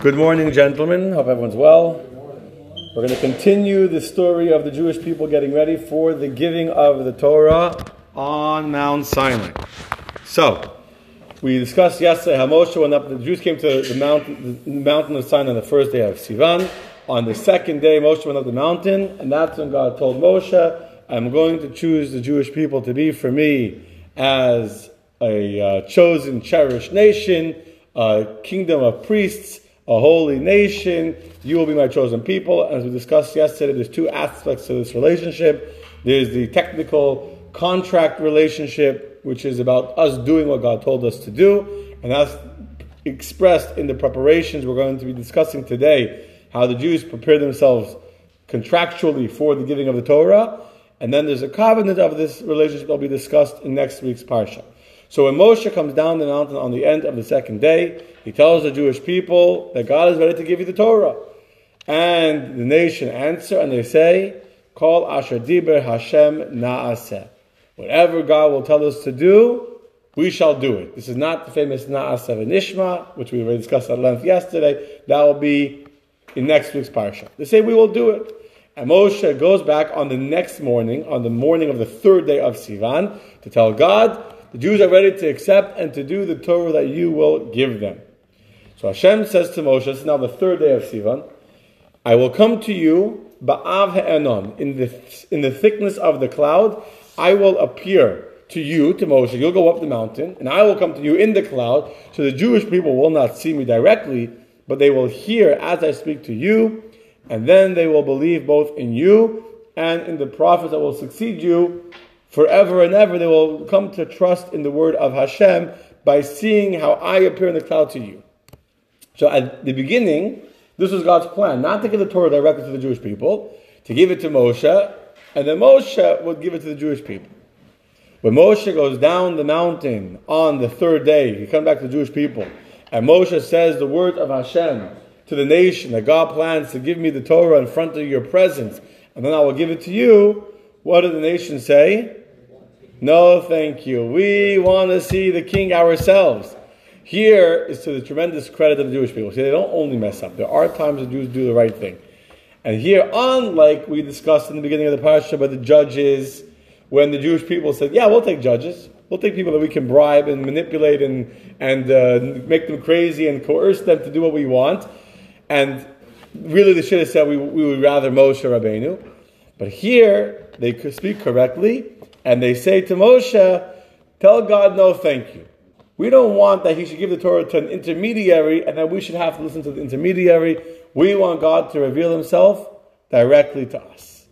Good morning, gentlemen. Hope everyone's well. We're going to continue the story of the Jewish people getting ready for the giving of the Torah on Mount Sinai. So, we discussed yesterday how Moshe went up, the Jews came to the mountain, the mountain of Sinai on the first day of Sivan. On the second day, Moshe went up the mountain, and that's when God told Moshe, I'm going to choose the Jewish people to be for me as a uh, chosen, cherished nation, a kingdom of priests, a holy nation. You will be my chosen people. As we discussed yesterday, there's two aspects to this relationship. There's the technical contract relationship, which is about us doing what God told us to do, and that's expressed in the preparations we're going to be discussing today. How the Jews prepare themselves contractually for the giving of the Torah, and then there's a covenant of this relationship that will be discussed in next week's parsha. So when Moshe comes down the mountain on the end of the second day, he tells the Jewish people that God is ready to give you the Torah. And the nation answer and they say, Kol Asher Diber Hashem Naaseh. Whatever God will tell us to do, we shall do it. This is not the famous Naaseh Nishma, which we already discussed at length yesterday. That will be in next week's parsha. They say we will do it. And Moshe goes back on the next morning, on the morning of the third day of Sivan, to tell God, the Jews are ready to accept and to do the Torah that you will give them. So Hashem says to Moshe, this is now the third day of Sivan, I will come to you, ba'av he'enon, in the, in the thickness of the cloud, I will appear to you, to Moshe, you'll go up the mountain, and I will come to you in the cloud, so the Jewish people will not see me directly, but they will hear as I speak to you, and then they will believe both in you and in the prophets that will succeed you, forever and ever, they will come to trust in the word of Hashem by seeing how I appear in the cloud to you. So at the beginning, this was God's plan, not to give the Torah directly to the Jewish people, to give it to Moshe, and then Moshe would give it to the Jewish people. When Moshe goes down the mountain on the third day, he comes back to the Jewish people, and Moshe says the word of Hashem to the nation that God plans to give me the Torah in front of your presence, and then I will give it to you. What did the nation say? No, thank you. We want to see the king ourselves. Here is to the tremendous credit of the Jewish people. See, they don't only mess up. There are times the Jews do the right thing. And here, unlike we discussed in the beginning of the parasha about the judges, when the Jewish people said, "Yeah, we'll take judges. We'll take people that we can bribe and manipulate and and uh, make them crazy and coerce them to do what we want," and really they should have said we, we would rather Moshe Rabbeinu. But here they could speak correctly and they say to Moshe, Tell God no thank you. We don't want that he should give the Torah to an intermediary and that we should have to listen to the intermediary. We want God to reveal himself directly to us.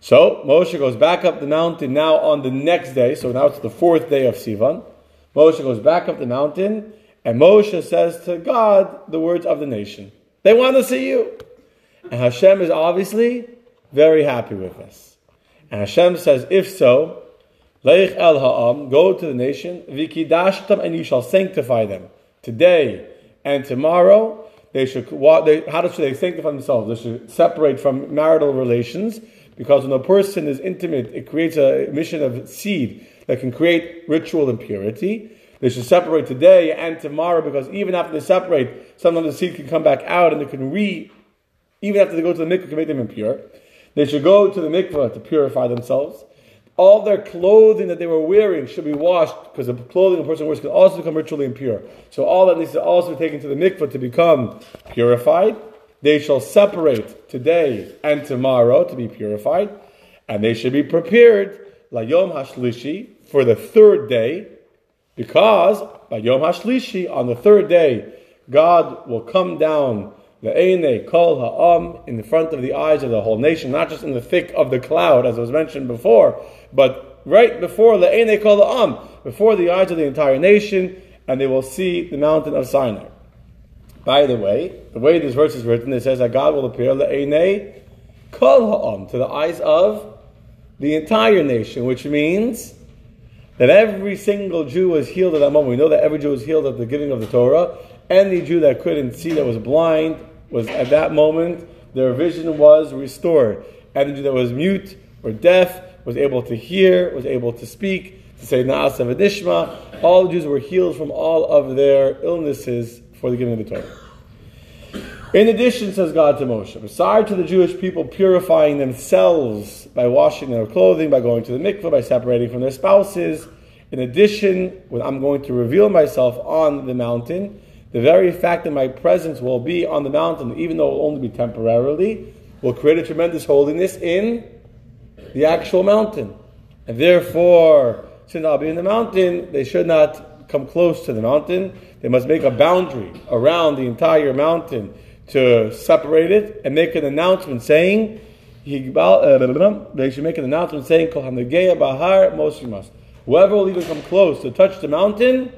So Moshe goes back up the mountain now on the next day. So now it's the fourth day of Sivan. Moshe goes back up the mountain and Moshe says to God the words of the nation. They want to see you. And Hashem is obviously very happy with us. And Hashem says, if so, Leich el ha'am, go to the nation, vikidashtam, and you shall sanctify them. Today and tomorrow, they should, they, how should they sanctify themselves? They should separate from marital relations, because when a person is intimate, it creates a mission of seed that can create ritual impurity. They should separate today and tomorrow, because even after they separate, sometimes the seed can come back out and they can re, even after they go to the mikvah, can make them impure. They should go to the mikvah to purify themselves. All their clothing that they were wearing should be washed because the clothing a person wears can also become ritually impure. So all that needs to also be taken to the mikvah to become purified. They shall separate today and tomorrow to be purified, and they should be prepared la yom hashlishi for the third day, because by yom hashlishi on the third day, God will come down Le'ene kol ha'am, in front of the eyes of the whole nation, not just in the thick of the cloud, as was mentioned before, but right before le'ene kol ha'am, before the eyes of the entire nation, and they will see the mountain of Sinai. By the way, the way this verse is written, it says that God will appear le'ene kol ha'am, to the eyes of the entire nation, which means that every single Jew was healed at that moment. We know that every Jew was healed at the giving of the Torah. Any Jew that couldn't see, that was blind, was at that moment their vision was restored. And that was mute or deaf was able to hear, was able to speak, to say Na'aseh V'nishma. All the Jews were healed from all of their illnesses for the giving of the Torah. In addition, says God to Moshe, beside to the Jewish people purifying themselves by washing their clothing, by going to the mikveh, by separating from their spouses, in addition, when I'm going to reveal myself on the mountain, the very fact that my presence will be on the mountain, even though it will only be temporarily, will create a tremendous holiness in the actual mountain. And therefore, since I'll be in the mountain, they should not come close to the mountain. They must make a boundary around the entire mountain to separate it and make an announcement saying, uh, they should make an announcement saying, Whoever will even come close to touch the mountain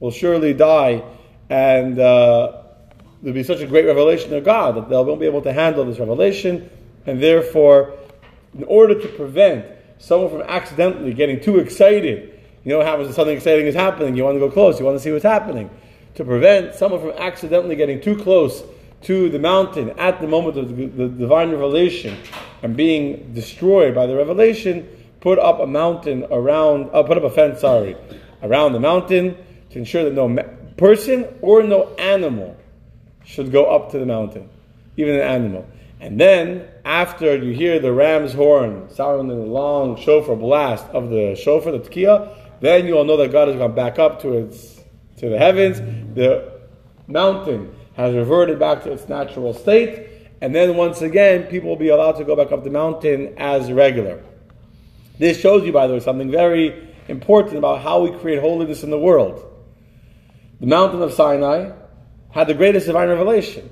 will surely die. And uh, there'll be such a great revelation of God that they won't be able to handle this revelation. And therefore, in order to prevent someone from accidentally getting too excited, you know what happens when something exciting is happening, you want to go close, you want to see what's happening. To prevent someone from accidentally getting too close to the mountain at the moment of the, the divine revelation and being destroyed by the revelation, put up a mountain around, uh, put up a fence, sorry, around the mountain to ensure that no person or no animal should go up to the mountain, even an animal. And then, after you hear the ram's horn sounding the long shofar blast of the shofar, the tekiah, then you will know that God has gone back up to its to the heavens. The mountain has reverted back to its natural state, and then once again, people will be allowed to go back up the mountain as regular. This shows you, by the way, something very important about how we create holiness in the world. The mountain of Sinai had the greatest divine revelation.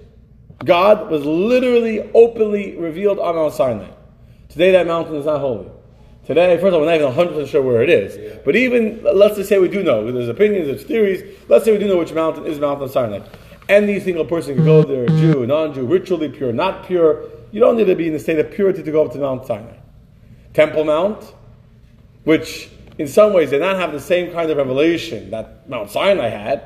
God was literally openly revealed on Mount Sinai. Today, that mountain is not holy. Today, first of all, we're not even 100% sure where it is. But even, let's just say we do know. There's opinions, there's theories. Let's say we do know which mountain is Mountain of Sinai. Any single person can go there, Jew, non-Jew, ritually pure, not pure. You don't need to be in the state of purity to go up to Mount Sinai. Temple Mount, which in some ways did not have the same kind of revelation that Mount Sinai had.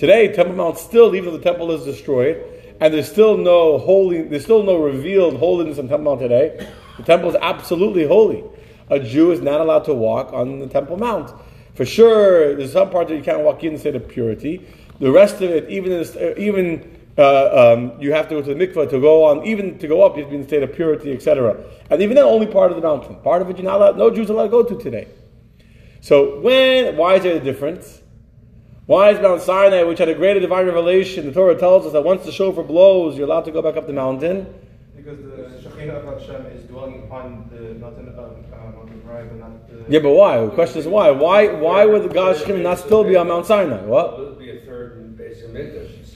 Today, Temple Mount still, even though the temple is destroyed, and there's still no holy, there's still no revealed holiness on Temple Mount today. The temple is absolutely holy. A Jew is not allowed to walk on the Temple Mount. For sure, there's some parts that you can't walk in the state of purity. The rest of it, even even uh, um, you have to go to the mikvah to go on, even to go up, you have to be in a state of purity, etc. And even then, only part of the mountain. Part of it you're not allowed, no Jews are allowed to go to today. So when, why is there a difference? Why is Mount Sinai, which had a greater divine revelation, the Torah tells us that once the shofar blows, you're allowed to go back up the mountain? Because the Shekhinah of Hashem is dwelling upon the mountain of uh, Mount but not the... Yeah, but why? The question is why? Why why would God's Shekhinah not still be on Mount Sinai? What?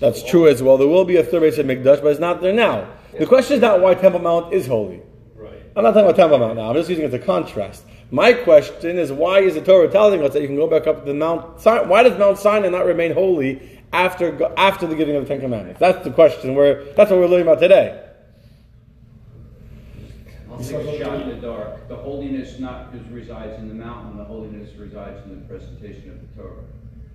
That's true as well. There will be a third Beis HaMikdash, but it's not there now. The question is not why Temple Mount is holy. Right. I'm not talking about Temple Mount now. I'm just using it as a contrast. My question is why is the Torah telling us that you can go back up to the Mount Sinai? Why does Mount Sinai not remain holy after, after the giving of the Ten Commandments? That's the question. We're, that's what we're learning about today. I'll take a shot in the dark. The holiness not just resides in the mountain, the holiness resides in the presentation of the Torah.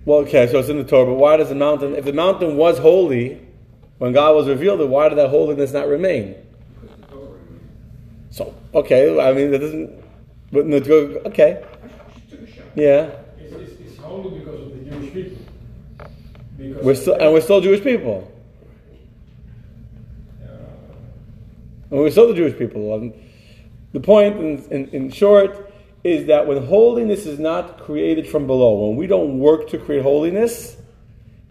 Well, okay, so it's in the Torah, but why does the mountain, if the mountain was holy, when God was revealed, why did that holiness not remain? So, okay, I mean, that doesn't, but no, okay. Yeah. It's, it's, it's because of the Jewish people. Because we're still, and we're still Jewish people. Uh, and we're still the Jewish people. And the point, in, in, in short, is that when holiness is not created from below, when we don't work to create holiness,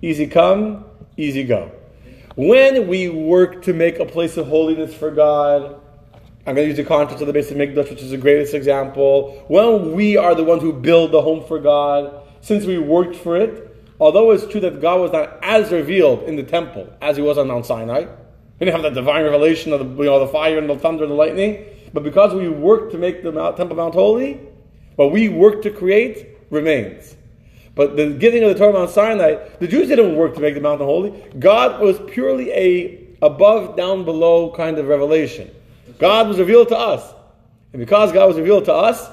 easy come, easy go. When we work to make a place of holiness for God, I'm going to use the context of the Beis HaMikdash, which is the greatest example. When we are the ones who build the home for God, since we worked for it, although it's true that God was not as revealed in the temple as he was on Mount Sinai, he didn't have that divine revelation of the, you know, the fire and the thunder and the lightning. But because we worked to make the Mount, Temple Mount holy, what we worked to create remains. But the giving of the Torah Mount Sinai, the Jews didn't work to make the mountain holy. God was purely a above, down, below kind of revelation. God was revealed to us. And because God was revealed to us,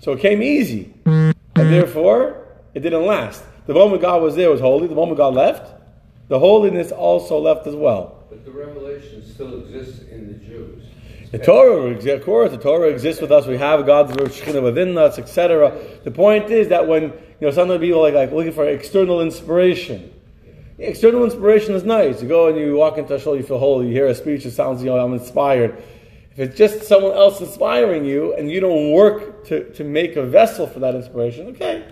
so it came easy. And therefore, it didn't last. The moment God was there was holy. The moment God left, the holiness also left as well. But the revelation still exists in the Jews. The Torah, of course, the Torah exists with us. We have God's Shekhinah within us, etc. The point is that when you know sometimes people like, like looking for external inspiration, External inspiration is nice. You go and you walk into a shul, you feel holy, you hear a speech, it sounds, you know, I'm inspired. If it's just someone else inspiring you and you don't work to, to make a vessel for that inspiration, okay.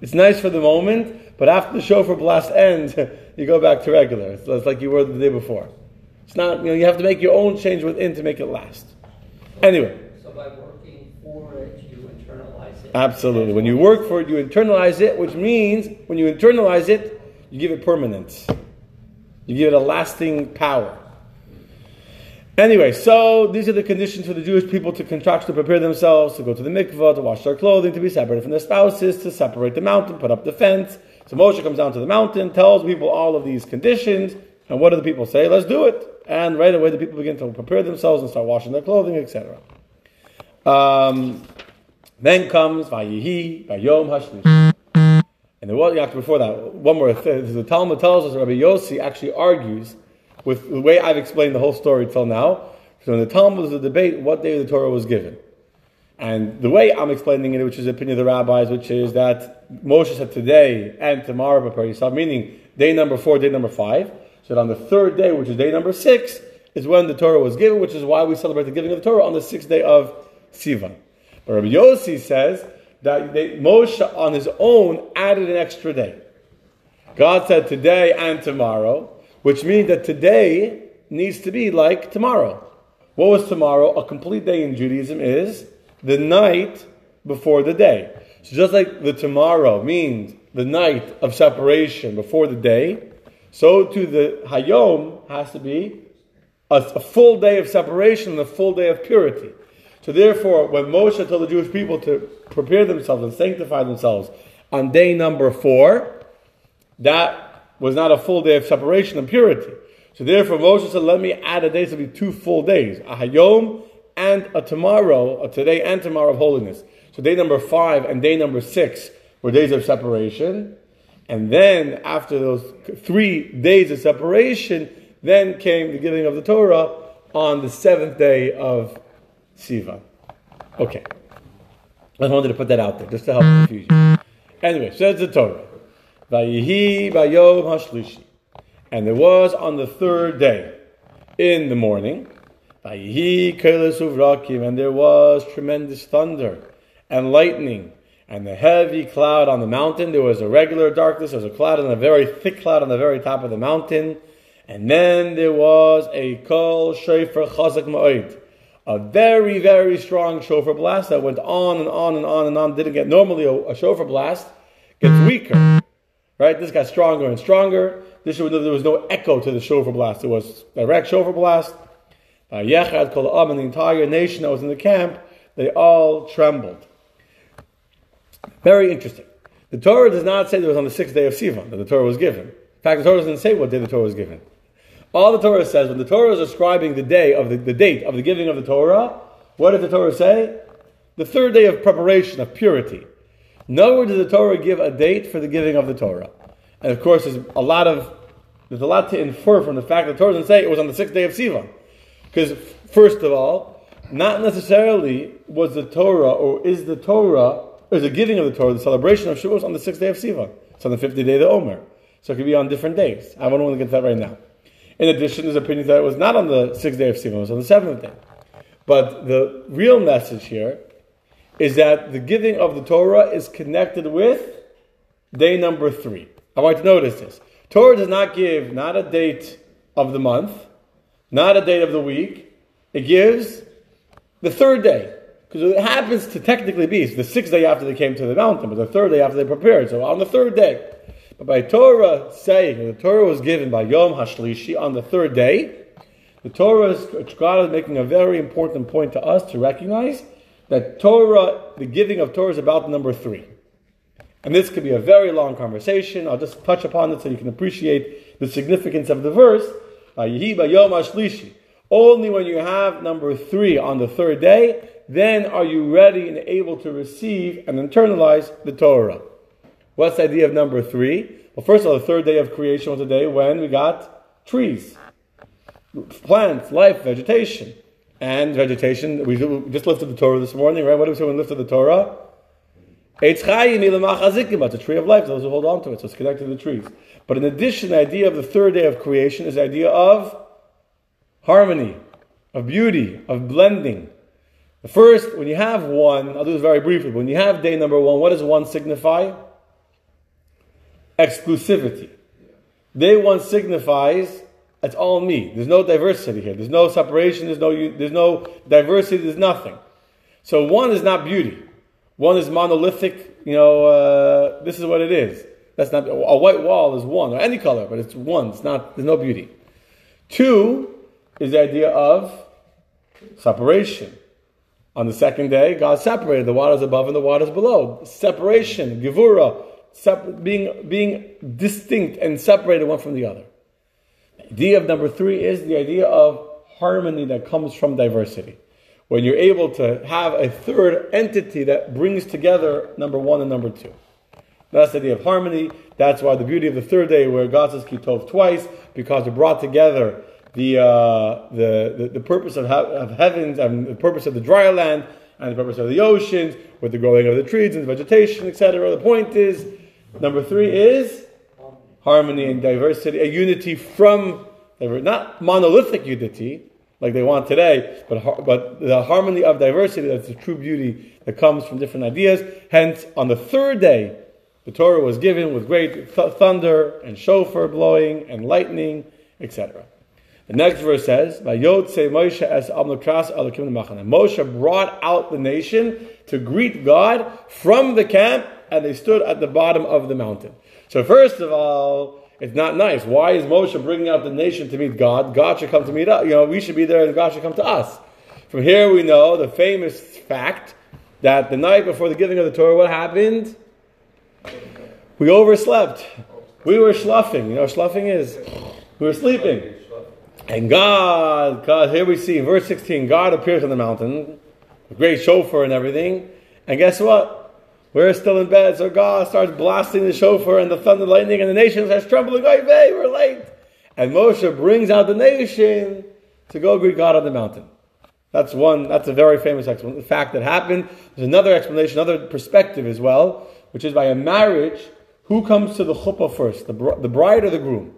It's nice for the moment, but after the shofar blast ends, you go back to regular. It's, it's like you were the day before. It's not, you know, you have to make your own change within to make it last. Anyway. So by working for it, you internalize it. Absolutely. When you work for it, you internalize it, which means when you internalize it, you give it permanence. You give it a lasting power. Anyway, so these are the conditions for the Jewish people to contract to prepare themselves, to go to the mikvah, to wash their clothing, to be separated from their spouses, to separate the mountain, put up the fence. So Moshe comes down to the mountain, tells people all of these conditions, and what do the people say? Let's do it. And right away, the people begin to prepare themselves and start washing their clothing, etc. Um, then comes Vayihi, Vayom Hashlish. And there was, actually, before that, one more thing. The Talmud tells us Rabbi Yossi actually argues with the way I've explained the whole story till now. So in the Talmud was a debate what day the Torah was given. And the way I'm explaining it, which is the opinion of the rabbis, which is that Moshe said today and tomorrow yourself, meaning day number four, day number five. So on the third day, which is day number six, is when the Torah was given, which is why we celebrate the giving of the Torah on the sixth day of Sivan. But Rabbi Yossi says that they, Moshe on his own added an extra day. God said today and tomorrow, which means that today needs to be like tomorrow. What was tomorrow? A complete day in Judaism is the night before the day. So just like the tomorrow means the night of separation before the day, so to the Hayom has to be a, full day of separation and a full day of purity. So therefore, when Moshe told the Jewish people to prepare themselves and sanctify themselves on day number four, that was not a full day of separation and purity. So therefore, Moshe said, let me add a day to be two full days, a Hayom and a tomorrow, a today and tomorrow of holiness. So day number five and day number six were days of separation. And then after those three days of separation, then came the giving of the Torah on the seventh day of Sivan. Okay. I wanted to put that out there just to help confuse you. Anyway, says the Torah. Vayihi bayom hashlishi. And there was on the third day, in the morning, Vayihi keles uvrakim, and there was tremendous thunder and lightning and the heavy cloud on the mountain. There was a regular darkness, there was a cloud and a very thick cloud on the very top of the mountain. And then there was a kol shofar chazak ma'id a very, very strong shofar blast that went on and on and on and on. Didn't get normally a, a shofar blast gets mm. weaker, right? This got stronger and stronger. This there was no echo to the shofar blast. It was direct shofar blast. Yechad called Am and the entire nation that was in the camp, they all trembled. Very interesting. The Torah does not say that it was on the sixth day of Sivan that the Torah was given. In fact, the Torah doesn't say what day the Torah was given. All the Torah says, when the Torah is describing the day of the, the date of the giving of the Torah, what did the Torah say? The third day of preparation, of purity. Nowhere does the Torah give a date for the giving of the Torah. And of course, there's a lot of there's a lot to infer from the fact that the Torah doesn't say it was on the sixth day of Sivan. Because first of all, not necessarily was the Torah or is the Torah or is the giving of the Torah, the celebration of Shavuos on the sixth day of Sivan. It's on the 50th day of the Omer. So it could be on different days. I don't want to get to that right now. In addition, there's opinions that it was not on the sixth day of Sivan, it was on the seventh day. But the real message here is that the giving of the Torah is connected with day number three. I want you to notice this. Torah does not give not a date of the month, not a date of the week. It gives the third day. Because it happens to technically be the sixth day after they came to the mountain, but the third day after they prepared. So on the third day. But by Torah saying, the Torah was given by Yom Hashlishi on the third day, the Torah is, God is making a very important point to us to recognize that Torah, the giving of Torah is about number three. And this could be a very long conversation. I'll just touch upon it so you can appreciate the significance of the verse. Only when you have number three on the third day, then are you ready and able to receive and internalize the Torah. What's the idea of number three? Well, first of all, the third day of creation was the day when we got trees, plants, life, vegetation. And vegetation, we just lifted the Torah this morning, right? What did we say when we lifted the Torah? It's a tree of life, those who hold on to it, so it's connected to the trees. But in addition, the idea of the third day of creation is the idea of harmony, of beauty, of blending. The first, when you have one, I'll do this very briefly, when you have day number one, what does one signify? Exclusivity. Day one signifies it's all me. There's no diversity here. There's no separation. There's no there's no diversity. There's nothing. So one is not beauty. One is monolithic. You know, uh, this is what it is. That's not a white wall is one or any color, but it's one. It's not. There's no beauty. Two is the idea of separation. On the second day, God separated the waters above and the waters below. Separation, gevura, being being distinct and separated one from the other. Idea of number three is the idea of harmony that comes from diversity. When you're able to have a third entity that brings together number one and number two. That's the idea of harmony. That's why the beauty of the third day, where God says Kitov twice, because it brought together the, uh, the, the, the, purpose of, of heavens and the purpose of the dry land and the purpose of the oceans with the growing of the trees and the vegetation, etc. The point is, number three is harmony and diversity, a unity from, not monolithic unity, like they want today, but, but the harmony of diversity, that's the true beauty that comes from different ideas. Hence, on the third day, the Torah was given with great th- thunder and shofar blowing and lightning, etc. The next verse says, Moshe es Moshe brought out the nation to greet God from the camp, and they stood at the bottom of the mountain. So first of all, it's not nice. Why is Moshe bringing out the nation to meet God? God should come to meet us. You know, we should be there and God should come to us. From here we know the famous fact that the night before the giving of the Torah, what happened? We overslept. We were schluffing. You know what schluffing is? We were sleeping. And God, God, here we see in verse 16, God appears on the mountain, a great shofar and everything. And guess what? We're still in bed, so God starts blasting the shofar and the thunder lightning, and the nation starts trembling. Hey, we're late. And Moshe brings out the nation to go greet God on the mountain. That's one. That's a very famous explanation. The fact that happened. There's another explanation, another perspective as well, which is by a marriage. Who comes to the chuppah first, the, the bride or the groom?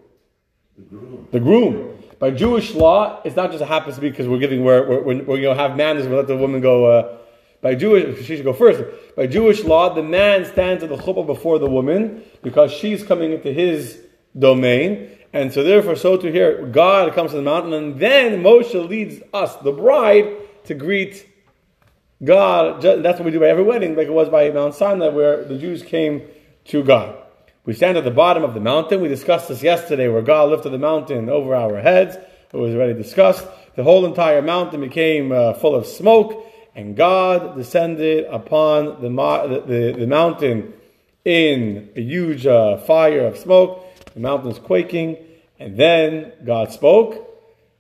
The groom. The groom. By Jewish law, it's not just happens to be because we're giving where, we're, we're, you know have manners. We let the woman go. Uh, by Jewish, she should go first. By Jewish law, the man stands at the chuppah before the woman because she's coming into his domain. And so therefore, so to here, God comes to the mountain and then Moshe leads us, the bride, to greet God. That's what we do by every wedding, like it was by Mount Sinai where the Jews came to God. We stand at the bottom of the mountain. We discussed this yesterday where God lifted the mountain over our heads. It was already discussed. The whole entire mountain became uh, full of smoke and God descended upon the, the, the mountain in a huge uh, fire of smoke. The mountain is quaking, and then God spoke.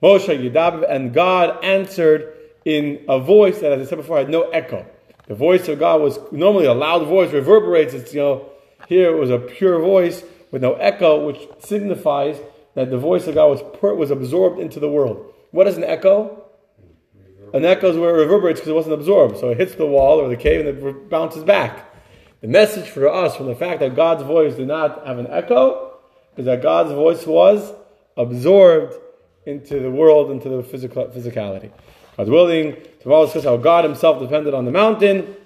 Moshe Yidab, and God answered in a voice that, as I said before, had no echo. The voice of God was normally a loud voice, reverberates. It's you know here it was a pure voice with no echo, which signifies that the voice of God was was absorbed into the world. What is an echo? An echo is where it reverberates because it wasn't absorbed. So it hits the wall or the cave and it bounces back. The message for us from the fact that God's voice did not have an echo is that God's voice was absorbed into the world, into the physical, physicality. God's willing, tomorrow discuss how God himself depended on the mountain.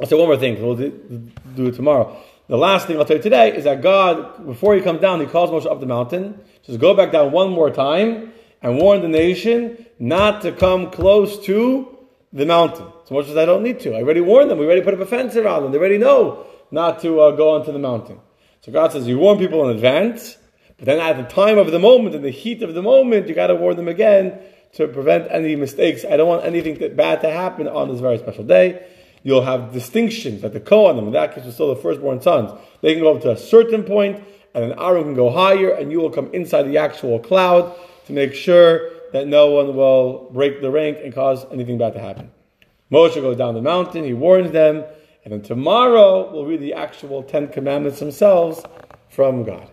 I'll say one more thing, we'll do it tomorrow. The last thing I'll tell you today is that God, before he comes down, he calls Moshe up the mountain. Says, go back down one more time and warn the nation not to come close to the mountain. As much as I don't need to. I already warned them. We already put up a fence around them. They already know not to uh, go onto the mountain. So God says, you warn people in advance, but then at the time of the moment, in the heat of the moment, you got to warn them again to prevent any mistakes. I don't want anything bad to happen on this very special day. You'll have distinctions that the Kohanim, in that case, was still the firstborn sons. They can go up to a certain point, and then Aaron can go higher, and you will come inside the actual cloud to make sure that no one will break the rank and cause anything bad to happen. Moshe goes down the mountain, he warns them, and then tomorrow we'll read the actual Ten Commandments themselves from God.